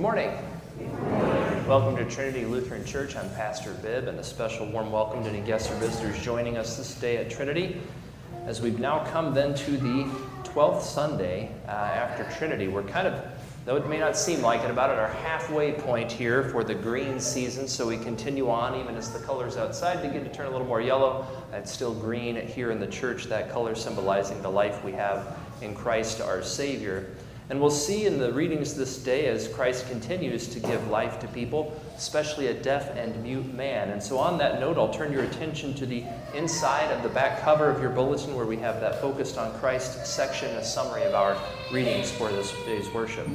Good morning. Welcome to Trinity Lutheran Church. I'm Pastor Bibb, and a special warm welcome to any guests or visitors joining us this day at Trinity. As we've now come then to the 12th Sunday uh, after Trinity, we're kind of, though it may not seem like it, about at our halfway point here for the green season. So we continue on, even as the colors outside begin to turn a little more yellow. It's still green here in the church, that color symbolizing the life we have in Christ our Savior. And we'll see in the readings this day as Christ continues to give life to people, especially a deaf and mute man. And so, on that note, I'll turn your attention to the inside of the back cover of your bulletin where we have that focused on Christ section, a summary of our readings for this day's worship.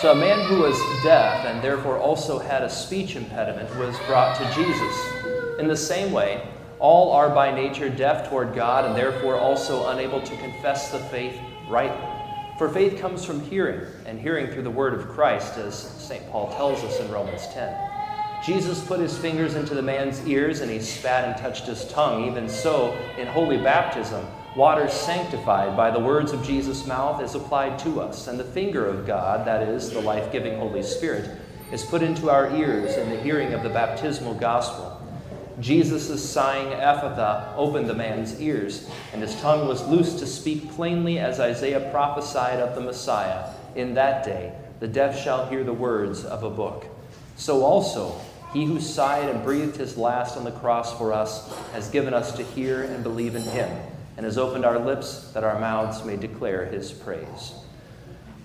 So, a man who was deaf and therefore also had a speech impediment was brought to Jesus. In the same way, all are by nature deaf toward God and therefore also unable to confess the faith rightly. For faith comes from hearing, and hearing through the word of Christ, as St. Paul tells us in Romans 10. Jesus put his fingers into the man's ears, and he spat and touched his tongue. Even so, in holy baptism, water sanctified by the words of Jesus' mouth is applied to us, and the finger of God, that is, the life giving Holy Spirit, is put into our ears in the hearing of the baptismal gospel. Jesus' sighing Ephphatha opened the man's ears, and his tongue was loosed to speak plainly as Isaiah prophesied of the Messiah. In that day, the deaf shall hear the words of a book. So also, he who sighed and breathed his last on the cross for us has given us to hear and believe in him, and has opened our lips that our mouths may declare his praise.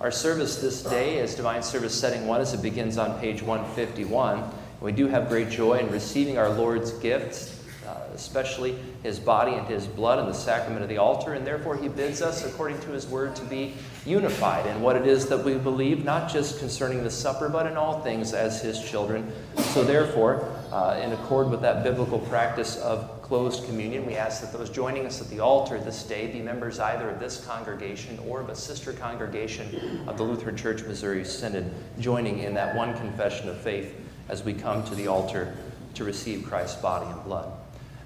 Our service this day is Divine Service Setting 1 as it begins on page 151. We do have great joy in receiving our Lord's gifts, uh, especially his body and his blood and the sacrament of the altar, and therefore he bids us, according to his word, to be unified in what it is that we believe, not just concerning the supper, but in all things as his children. So, therefore, uh, in accord with that biblical practice of closed communion, we ask that those joining us at the altar this day be members either of this congregation or of a sister congregation of the Lutheran Church Missouri Synod, joining in that one confession of faith as we come to the altar to receive Christ's body and blood.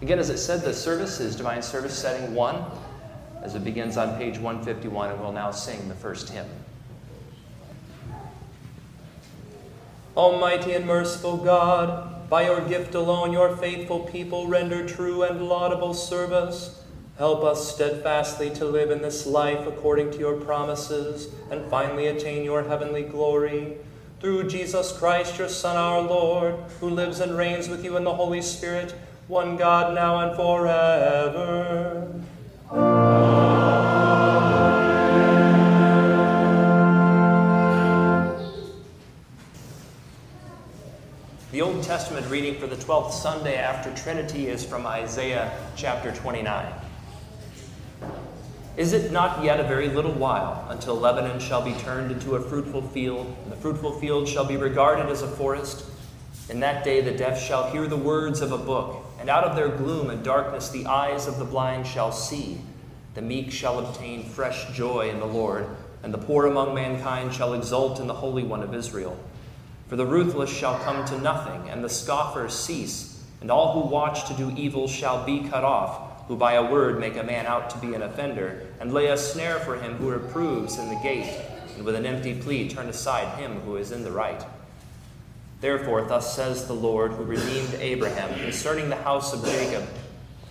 Again, as it said, the service is Divine Service Setting 1, as it begins on page 151, and we'll now sing the first hymn. Almighty and merciful God, by your gift alone your faithful people render true and laudable service. Help us steadfastly to live in this life according to your promises and finally attain your heavenly glory through Jesus Christ, your Son, our Lord, who lives and reigns with you in the Holy Spirit, one God, now and forever. The Old Testament reading for the 12th Sunday after Trinity is from Isaiah chapter 29. Is it not yet a very little while until Lebanon shall be turned into a fruitful field, and the fruitful field shall be regarded as a forest? In that day the deaf shall hear the words of a book, and out of their gloom and darkness the eyes of the blind shall see. The meek shall obtain fresh joy in the Lord, and the poor among mankind shall exult in the Holy One of Israel. For the ruthless shall come to nothing, and the scoffers cease, and all who watch to do evil shall be cut off who by a word make a man out to be an offender, and lay a snare for him who reproves in the gate, and with an empty plea turn aside him who is in the right. Therefore, thus says the Lord, who redeemed Abraham, concerning the house of Jacob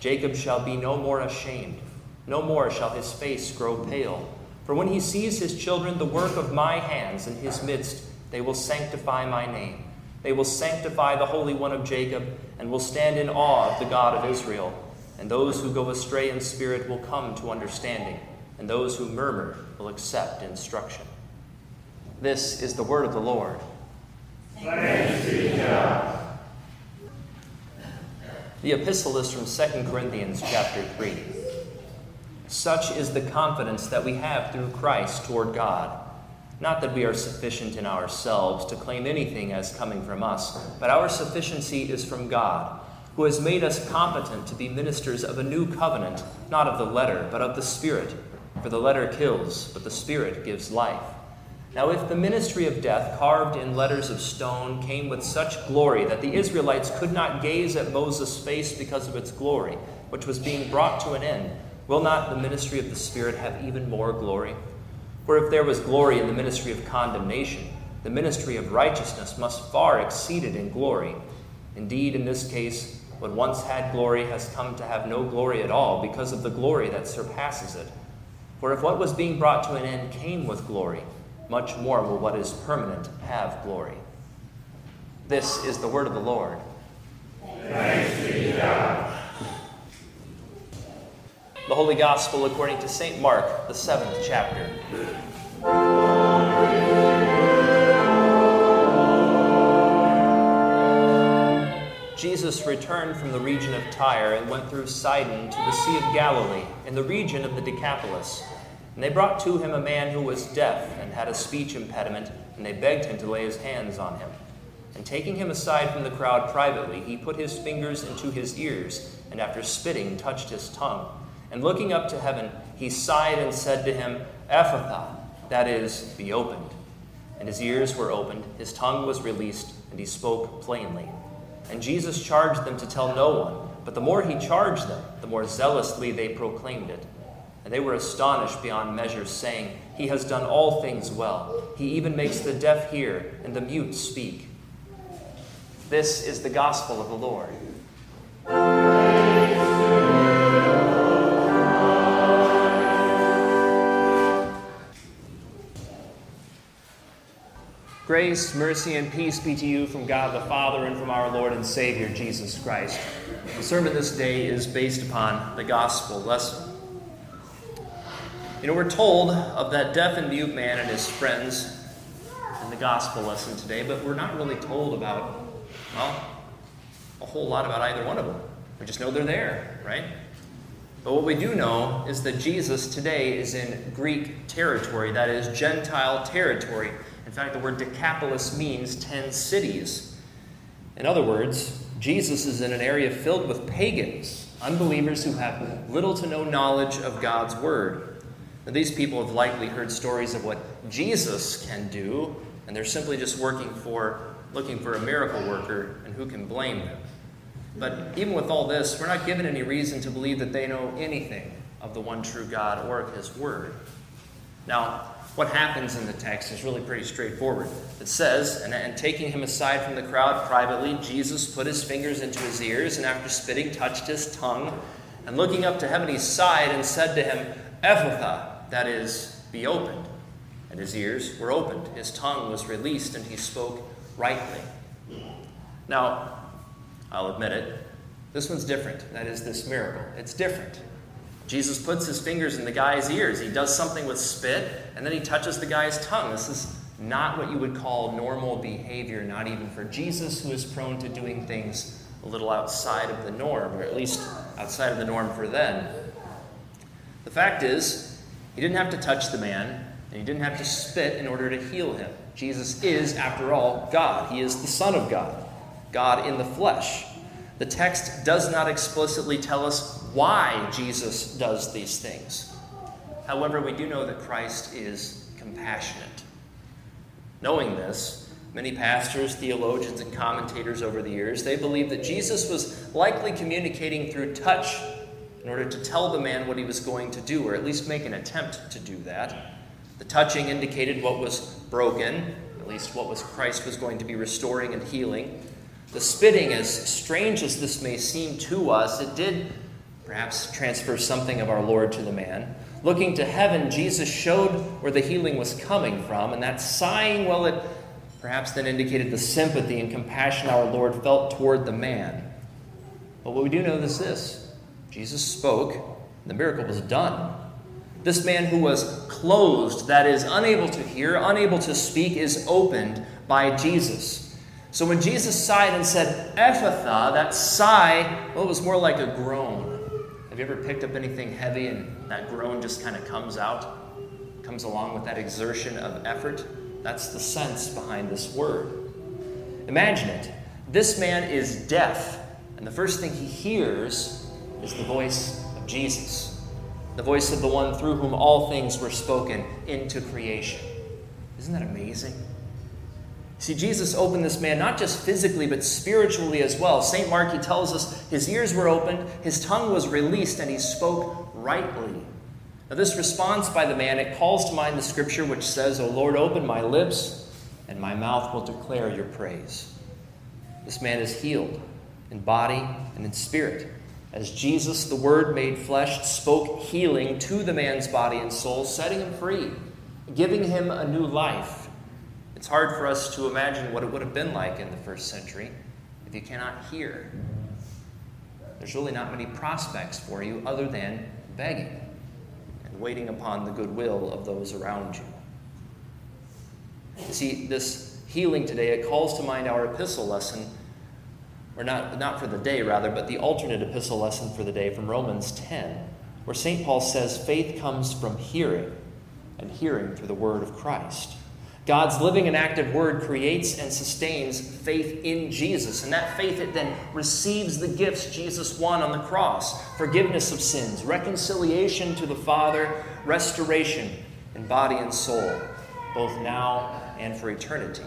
Jacob shall be no more ashamed, no more shall his face grow pale. For when he sees his children, the work of my hands in his midst, they will sanctify my name. They will sanctify the Holy One of Jacob, and will stand in awe of the God of Israel and those who go astray in spirit will come to understanding, and those who murmur will accept instruction. This is the word of the Lord. Thanks be to God. The epistle is from 2 Corinthians chapter 3. Such is the confidence that we have through Christ toward God. Not that we are sufficient in ourselves to claim anything as coming from us, but our sufficiency is from God who has made us competent to be ministers of a new covenant, not of the letter, but of the Spirit. For the letter kills, but the Spirit gives life. Now, if the ministry of death, carved in letters of stone, came with such glory that the Israelites could not gaze at Moses' face because of its glory, which was being brought to an end, will not the ministry of the Spirit have even more glory? For if there was glory in the ministry of condemnation, the ministry of righteousness must far exceed it in glory. Indeed, in this case, what once had glory has come to have no glory at all because of the glory that surpasses it. For if what was being brought to an end came with glory, much more will what is permanent have glory. This is the word of the Lord. The Holy Gospel according to St. Mark, the seventh chapter. Jesus returned from the region of Tyre and went through Sidon to the Sea of Galilee, in the region of the Decapolis. And they brought to him a man who was deaf and had a speech impediment, and they begged him to lay his hands on him. And taking him aside from the crowd privately, he put his fingers into his ears, and after spitting, touched his tongue. And looking up to heaven, he sighed and said to him, Ephphatha, that is, be opened. And his ears were opened, his tongue was released, and he spoke plainly. And Jesus charged them to tell no one, but the more he charged them, the more zealously they proclaimed it. And they were astonished beyond measure, saying, He has done all things well. He even makes the deaf hear and the mute speak. This is the gospel of the Lord. Grace, mercy, and peace be to you from God the Father and from our Lord and Savior Jesus Christ. The sermon this day is based upon the gospel lesson. You know, we're told of that deaf and mute man and his friends in the gospel lesson today, but we're not really told about, well, a whole lot about either one of them. We just know they're there, right? But what we do know is that Jesus today is in Greek territory, that is, Gentile territory. In fact, the word Decapolis means ten cities. In other words, Jesus is in an area filled with pagans, unbelievers who have little to no knowledge of God's word. Now, these people have likely heard stories of what Jesus can do, and they're simply just working for, looking for a miracle worker, and who can blame them? But even with all this, we're not given any reason to believe that they know anything of the one true God or of His Word. Now, what happens in the text is really pretty straightforward. It says, and, and, taking him aside from the crowd privately, Jesus put his fingers into his ears, and after spitting, touched his tongue. And looking up to heaven, he sighed and said to him, Ephphatha, that is, be opened. And his ears were opened, his tongue was released, and he spoke rightly. Now, I'll admit it, this one's different. That is, this miracle. It's different. Jesus puts his fingers in the guy's ears. He does something with spit, and then he touches the guy's tongue. This is not what you would call normal behavior, not even for Jesus, who is prone to doing things a little outside of the norm, or at least outside of the norm for then. The fact is, he didn't have to touch the man, and he didn't have to spit in order to heal him. Jesus is, after all, God. He is the Son of God, God in the flesh. The text does not explicitly tell us why Jesus does these things. However, we do know that Christ is compassionate. Knowing this, many pastors, theologians, and commentators over the years, they believe that Jesus was likely communicating through touch in order to tell the man what he was going to do, or at least make an attempt to do that. The touching indicated what was broken, at least what was Christ was going to be restoring and healing. The spitting, as strange as this may seem to us, it did perhaps transfer something of our Lord to the man. Looking to heaven, Jesus showed where the healing was coming from, and that sighing, well, it perhaps then indicated the sympathy and compassion our Lord felt toward the man. But what we do know is this Jesus spoke, and the miracle was done. This man who was closed, that is, unable to hear, unable to speak, is opened by Jesus. So when Jesus sighed and said, Ephphatha, that sigh, well, it was more like a groan. Have you ever picked up anything heavy and that groan just kind of comes out? Comes along with that exertion of effort? That's the sense behind this word. Imagine it. This man is deaf, and the first thing he hears is the voice of Jesus, the voice of the one through whom all things were spoken into creation. Isn't that amazing? See, Jesus opened this man not just physically, but spiritually as well. St. Mark, he tells us his ears were opened, his tongue was released, and he spoke rightly. Now, this response by the man, it calls to mind the scripture which says, O Lord, open my lips, and my mouth will declare your praise. This man is healed in body and in spirit. As Jesus, the Word made flesh, spoke healing to the man's body and soul, setting him free, giving him a new life. It's hard for us to imagine what it would have been like in the first century if you cannot hear. There's really not many prospects for you other than begging and waiting upon the goodwill of those around you. You see, this healing today, it calls to mind our epistle lesson, or not, not for the day, rather, but the alternate epistle lesson for the day from Romans 10, where St. Paul says, faith comes from hearing, and hearing through the word of Christ. God's living and active word creates and sustains faith in Jesus. And that faith, it then receives the gifts Jesus won on the cross forgiveness of sins, reconciliation to the Father, restoration in body and soul, both now and for eternity.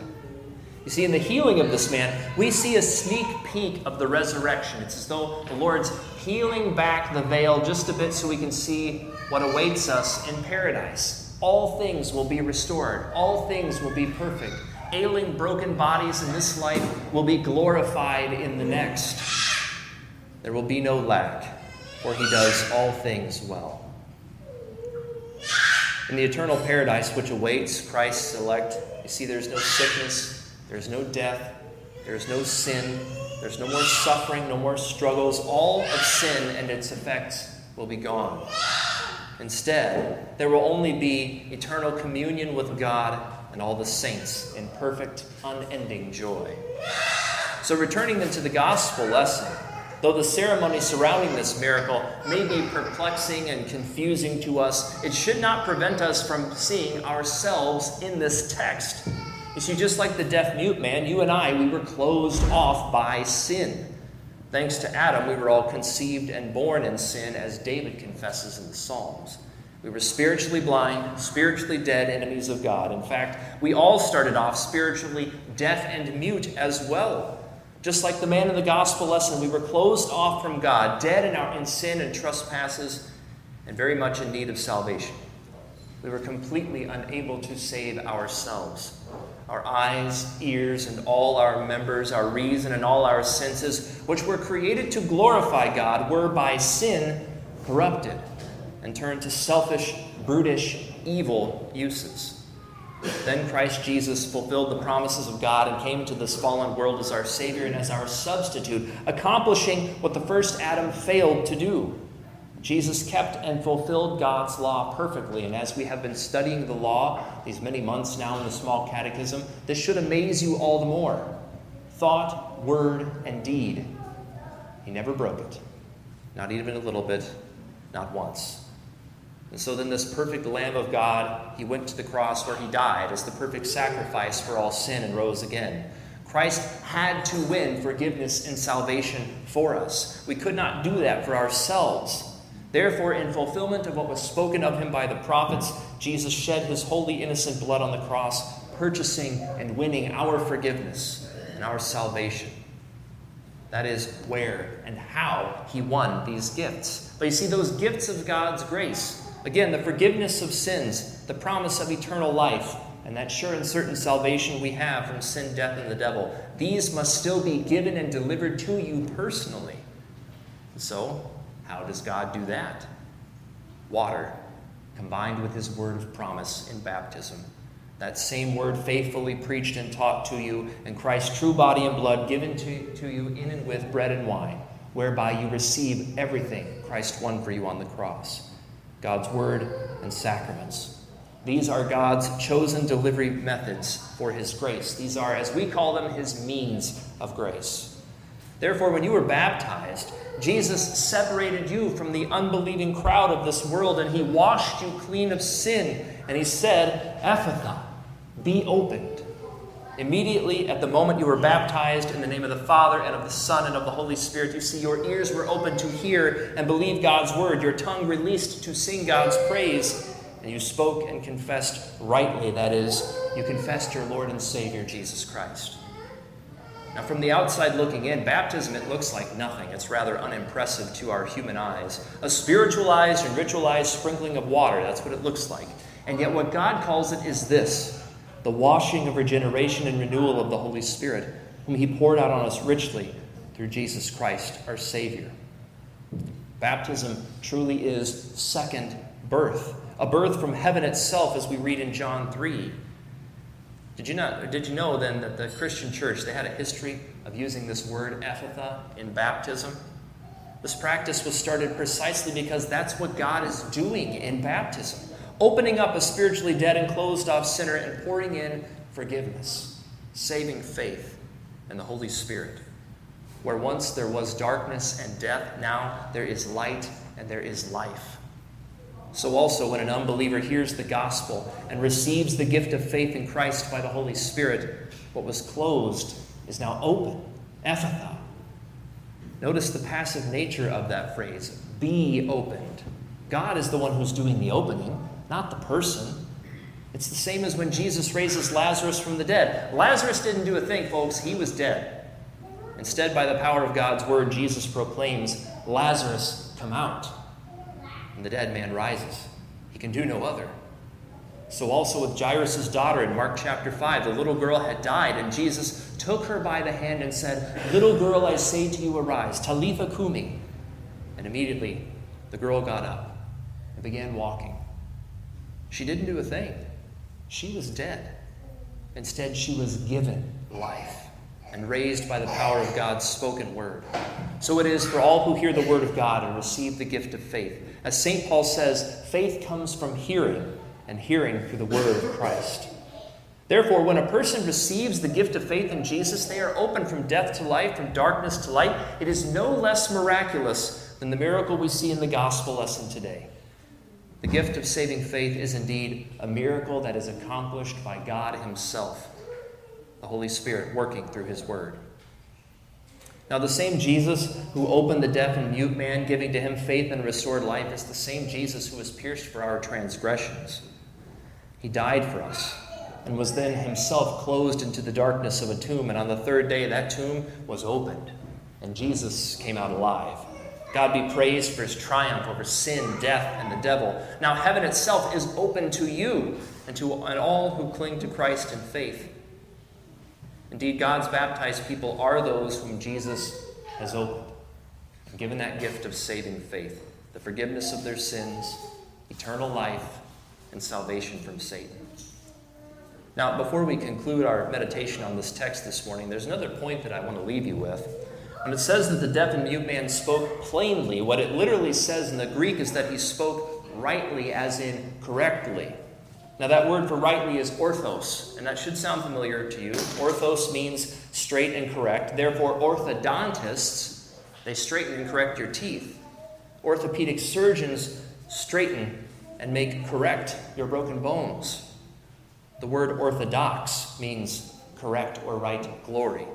You see, in the healing of this man, we see a sneak peek of the resurrection. It's as though the Lord's peeling back the veil just a bit so we can see what awaits us in paradise all things will be restored, all things will be perfect. Ailing, broken bodies in this life will be glorified in the next. There will be no lack, for he does all things well. In the eternal paradise which awaits Christ's elect, you see there's no sickness, there's no death, there's no sin, there's no more suffering, no more struggles. All of sin and its effects will be gone. Instead, there will only be eternal communion with God and all the saints in perfect, unending joy. So, returning then to the gospel lesson, though the ceremony surrounding this miracle may be perplexing and confusing to us, it should not prevent us from seeing ourselves in this text. You see, just like the deaf mute man, you and I, we were closed off by sin. Thanks to Adam, we were all conceived and born in sin, as David confesses in the Psalms. We were spiritually blind, spiritually dead, enemies of God. In fact, we all started off spiritually deaf and mute as well. Just like the man in the gospel lesson, we were closed off from God, dead in, our, in sin and trespasses, and very much in need of salvation. We were completely unable to save ourselves our eyes, ears, and all our members, our reason, and all our senses, which were created to glorify God, were by sin corrupted and turned to selfish, brutish, evil uses. Then Christ Jesus fulfilled the promises of God and came into this fallen world as our Savior and as our substitute, accomplishing what the first Adam failed to do Jesus kept and fulfilled God's law perfectly. And as we have been studying the law these many months now in the small catechism, this should amaze you all the more. Thought, word, and deed. He never broke it. Not even a little bit, not once. And so then, this perfect Lamb of God, he went to the cross where he died as the perfect sacrifice for all sin and rose again. Christ had to win forgiveness and salvation for us. We could not do that for ourselves. Therefore, in fulfillment of what was spoken of him by the prophets, Jesus shed his holy, innocent blood on the cross, purchasing and winning our forgiveness and our salvation. That is where and how he won these gifts. But you see, those gifts of God's grace again, the forgiveness of sins, the promise of eternal life, and that sure and certain salvation we have from sin, death, and the devil these must still be given and delivered to you personally. So, how does God do that? Water combined with his word of promise in baptism. That same word faithfully preached and taught to you, and Christ's true body and blood given to, to you in and with bread and wine, whereby you receive everything Christ won for you on the cross God's word and sacraments. These are God's chosen delivery methods for his grace. These are, as we call them, his means of grace. Therefore, when you were baptized, Jesus separated you from the unbelieving crowd of this world and he washed you clean of sin. And he said, Ephphatha, be opened. Immediately at the moment you were baptized in the name of the Father and of the Son and of the Holy Spirit, you see your ears were opened to hear and believe God's word, your tongue released to sing God's praise, and you spoke and confessed rightly. That is, you confessed your Lord and Savior, Jesus Christ. Now, from the outside looking in, baptism, it looks like nothing. It's rather unimpressive to our human eyes. A spiritualized and ritualized sprinkling of water, that's what it looks like. And yet, what God calls it is this the washing of regeneration and renewal of the Holy Spirit, whom He poured out on us richly through Jesus Christ, our Savior. Baptism truly is second birth, a birth from heaven itself, as we read in John 3. Did you, not, did you know then that the Christian church, they had a history of using this word ephphatha in baptism? This practice was started precisely because that's what God is doing in baptism opening up a spiritually dead and closed off sinner and pouring in forgiveness, saving faith, and the Holy Spirit. Where once there was darkness and death, now there is light and there is life. So, also, when an unbeliever hears the gospel and receives the gift of faith in Christ by the Holy Spirit, what was closed is now open. Ephphatha. Notice the passive nature of that phrase be opened. God is the one who's doing the opening, not the person. It's the same as when Jesus raises Lazarus from the dead. Lazarus didn't do a thing, folks, he was dead. Instead, by the power of God's word, Jesus proclaims, Lazarus, come out. And the dead man rises. He can do no other. So, also with Jairus' daughter in Mark chapter 5, the little girl had died, and Jesus took her by the hand and said, Little girl, I say to you, arise, Talitha cumi. And immediately the girl got up and began walking. She didn't do a thing, she was dead. Instead, she was given life and raised by the power of God's spoken word. So it is for all who hear the word of God and receive the gift of faith. As St. Paul says, faith comes from hearing, and hearing through the word of Christ. Therefore, when a person receives the gift of faith in Jesus, they are open from death to life, from darkness to light. It is no less miraculous than the miracle we see in the gospel lesson today. The gift of saving faith is indeed a miracle that is accomplished by God Himself, the Holy Spirit working through His Word. Now, the same Jesus who opened the deaf and mute man, giving to him faith and restored life, is the same Jesus who was pierced for our transgressions. He died for us and was then himself closed into the darkness of a tomb. And on the third day, that tomb was opened, and Jesus came out alive. God be praised for his triumph over sin, death, and the devil. Now, heaven itself is open to you and to all who cling to Christ in faith. Indeed, God's baptized people are those whom Jesus has opened and given that gift of saving faith, the forgiveness of their sins, eternal life, and salvation from Satan. Now, before we conclude our meditation on this text this morning, there's another point that I want to leave you with. When it says that the deaf and mute man spoke plainly, what it literally says in the Greek is that he spoke rightly, as in correctly. Now, that word for rightly is orthos, and that should sound familiar to you. Orthos means straight and correct. Therefore, orthodontists, they straighten and correct your teeth. Orthopedic surgeons straighten and make correct your broken bones. The word orthodox means correct or right glory.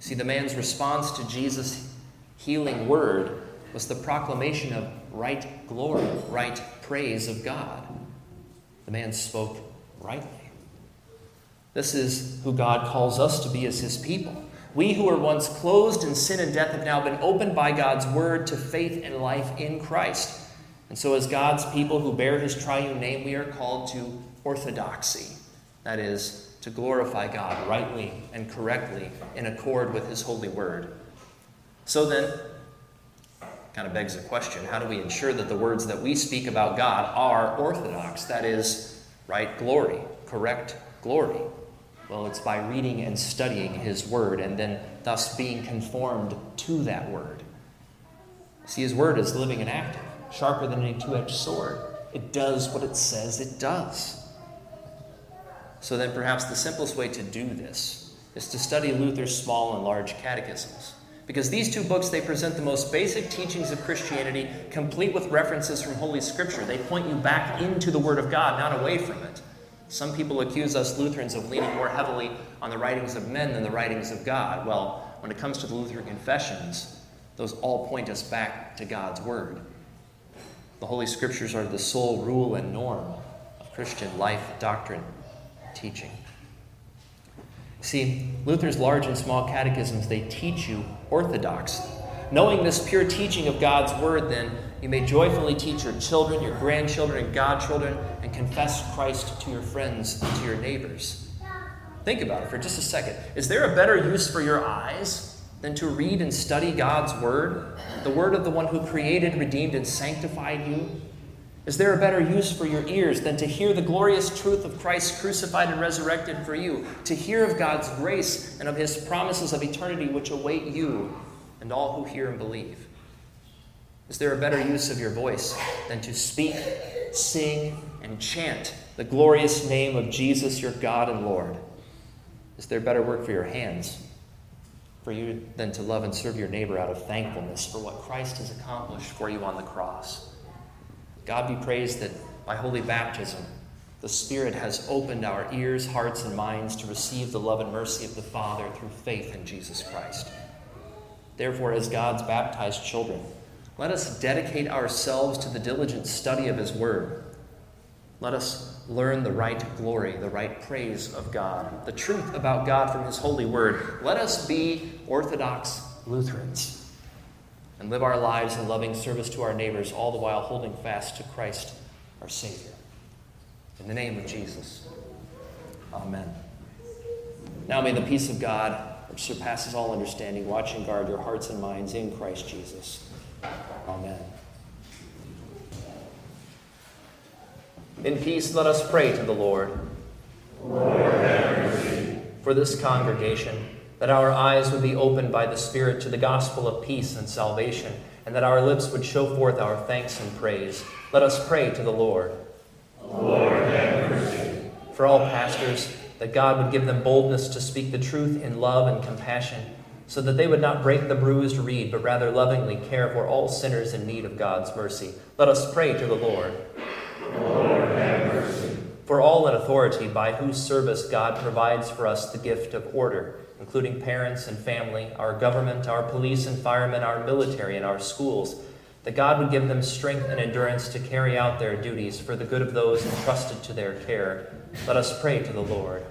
See, the man's response to Jesus' healing word was the proclamation of right glory, right praise of God. The man spoke rightly. This is who God calls us to be as his people. We who were once closed in sin and death have now been opened by God's word to faith and life in Christ. And so, as God's people who bear his triune name, we are called to orthodoxy. That is, to glorify God rightly and correctly in accord with his holy word. So then, kind of begs the question how do we ensure that the words that we speak about God are orthodox? That is, right glory, correct glory. Well, it's by reading and studying His Word and then thus being conformed to that Word. See, His Word is living and active, sharper than any two edged sword. It does what it says it does. So then, perhaps the simplest way to do this is to study Luther's small and large catechisms. Because these two books, they present the most basic teachings of Christianity, complete with references from Holy Scripture. They point you back into the Word of God, not away from it. Some people accuse us Lutherans of leaning more heavily on the writings of men than the writings of God. Well, when it comes to the Lutheran confessions, those all point us back to God's Word. The Holy Scriptures are the sole rule and norm of Christian life, doctrine, teaching. See, Luther's large and small catechisms, they teach you orthodox. Knowing this pure teaching of God's word, then, you may joyfully teach your children, your grandchildren, and godchildren, and confess Christ to your friends and to your neighbors. Think about it for just a second. Is there a better use for your eyes than to read and study God's word, the word of the one who created, redeemed, and sanctified you? Is there a better use for your ears than to hear the glorious truth of Christ crucified and resurrected for you, to hear of God's grace and of his promises of eternity which await you and all who hear and believe? Is there a better use of your voice than to speak, sing, and chant the glorious name of Jesus, your God and Lord? Is there better work for your hands for you than to love and serve your neighbor out of thankfulness for what Christ has accomplished for you on the cross? God be praised that by holy baptism, the Spirit has opened our ears, hearts, and minds to receive the love and mercy of the Father through faith in Jesus Christ. Therefore, as God's baptized children, let us dedicate ourselves to the diligent study of His Word. Let us learn the right glory, the right praise of God, the truth about God from His holy Word. Let us be Orthodox Lutherans and live our lives in loving service to our neighbors, all the while holding fast to Christ, our Savior. In the name of Jesus, Amen. Now may the peace of God, which surpasses all understanding, watch and guard your hearts and minds in Christ Jesus. Amen. In peace, let us pray to the Lord. Lord, For this congregation, that our eyes would be opened by the Spirit to the gospel of peace and salvation, and that our lips would show forth our thanks and praise. Let us pray to the Lord. Lord, have mercy. For all pastors, that God would give them boldness to speak the truth in love and compassion, so that they would not break the bruised reed, but rather lovingly care for all sinners in need of God's mercy. Let us pray to the Lord. Lord, have mercy. For all in authority, by whose service God provides for us the gift of order, including parents and family, our government, our police and firemen, our military, and our schools, that God would give them strength and endurance to carry out their duties for the good of those entrusted to their care. Let us pray to the Lord.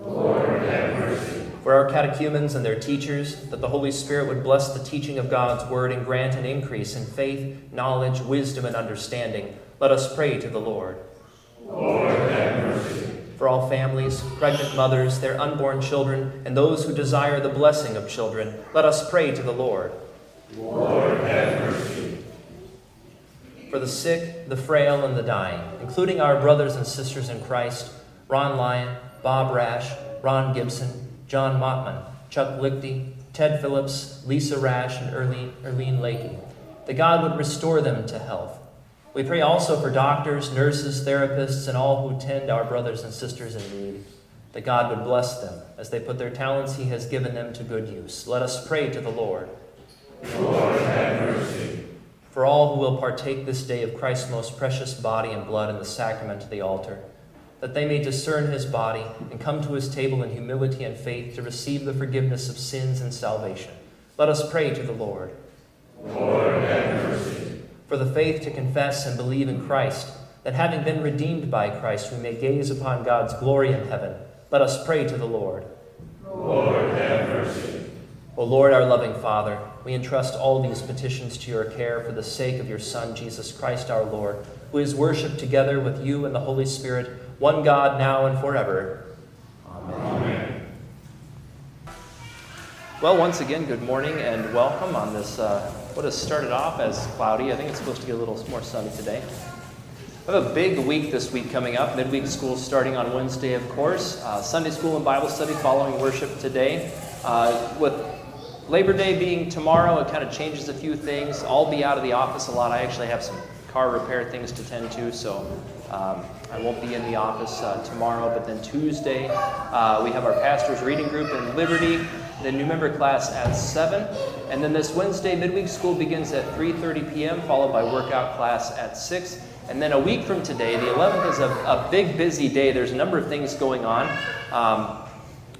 Lord, have mercy. For our catechumens and their teachers, that the Holy Spirit would bless the teaching of God's word and grant an increase in faith, knowledge, wisdom, and understanding. Let us pray to the Lord. Lord, have mercy. For all families, pregnant mothers, their unborn children, and those who desire the blessing of children, let us pray to the Lord. Lord, have mercy. For the sick, the frail, and the dying, including our brothers and sisters in Christ, Ron Lyon, Bob Rash, Ron Gibson, John Mottman, Chuck Lichty, Ted Phillips, Lisa Rash, and Erlene, Erlene Lakey, that God would restore them to health. We pray also for doctors, nurses, therapists, and all who tend our brothers and sisters in need, that God would bless them as they put their talents He has given them to good use. Let us pray to the Lord. Lord, have mercy. For all who will partake this day of Christ's most precious body and blood in the sacrament of the altar, that they may discern his body and come to his table in humility and faith to receive the forgiveness of sins and salvation. Let us pray to the Lord. Lord, have mercy. For the faith to confess and believe in Christ, that having been redeemed by Christ, we may gaze upon God's glory in heaven. Let us pray to the Lord. Lord, have mercy. O Lord, our loving Father, we entrust all these petitions to your care for the sake of your Son, Jesus Christ our Lord, who is worshipped together with you and the Holy Spirit, one God, now and forever. Amen. Amen. Well, once again, good morning and welcome on this, uh, what has started off as cloudy. I think it's supposed to get a little more sunny today. I have a big week this week coming up. Midweek school starting on Wednesday, of course. Uh, Sunday school and Bible study following worship today. Uh, with Labor Day being tomorrow, it kind of changes a few things. I'll be out of the office a lot. I actually have some car repair things to tend to, so um, I won't be in the office uh, tomorrow. But then Tuesday, uh, we have our pastor's reading group in Liberty, the new member class at 7. And then this Wednesday, midweek school begins at 3.30 p.m., followed by workout class at 6. And then a week from today, the 11th, is a, a big, busy day. There's a number of things going on. Um,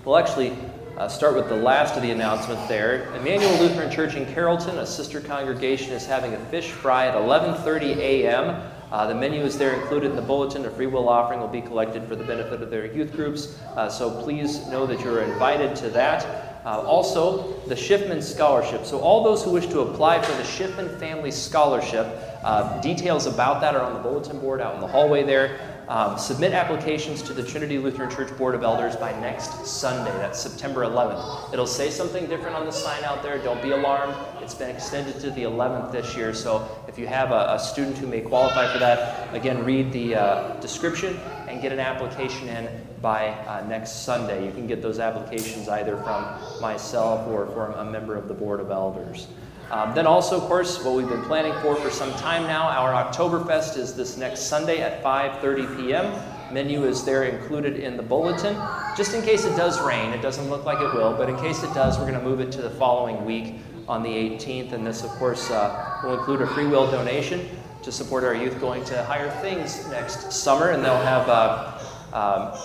we'll actually uh, start with the last of the announcements there. Emmanuel Lutheran Church in Carrollton, a sister congregation, is having a fish fry at 11:30 a.m. Uh, the menu is there included in the bulletin. A free will offering will be collected for the benefit of their youth groups. Uh, so please know that you're invited to that. Uh, also, the Schiffman Scholarship. So, all those who wish to apply for the Schiffman Family Scholarship, uh, details about that are on the bulletin board out in the hallway there. Um, submit applications to the Trinity Lutheran Church Board of Elders by next Sunday. That's September 11th. It'll say something different on the sign out there. Don't be alarmed. It's been extended to the 11th this year. So if you have a, a student who may qualify for that, again, read the uh, description and get an application in by uh, next Sunday. You can get those applications either from myself or from a member of the Board of Elders. Um, then also, of course, what we've been planning for for some time now, our Oktoberfest is this next Sunday at 5.30 p.m. Menu is there included in the bulletin. Just in case it does rain, it doesn't look like it will, but in case it does, we're going to move it to the following week on the 18th. And this, of course, uh, will include a free will donation to support our youth going to higher things next summer. And they'll have uh, um,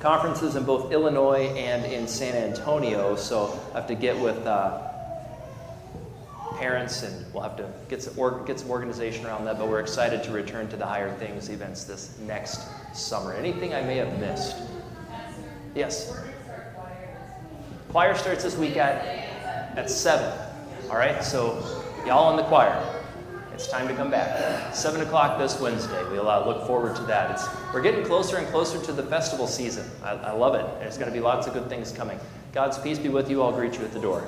conferences in both Illinois and in San Antonio. So I have to get with... Uh, parents, and we'll have to get some, or, get some organization around that. But we're excited to return to the Higher Things events this next summer. Anything I may have missed? Yes. Choir starts this week at at seven. All right, so y'all in the choir, it's time to come back. Seven o'clock this Wednesday. We'll uh, look forward to that. It's, we're getting closer and closer to the festival season. I, I love it. There's going to be lots of good things coming. God's peace be with you. I'll greet you at the door.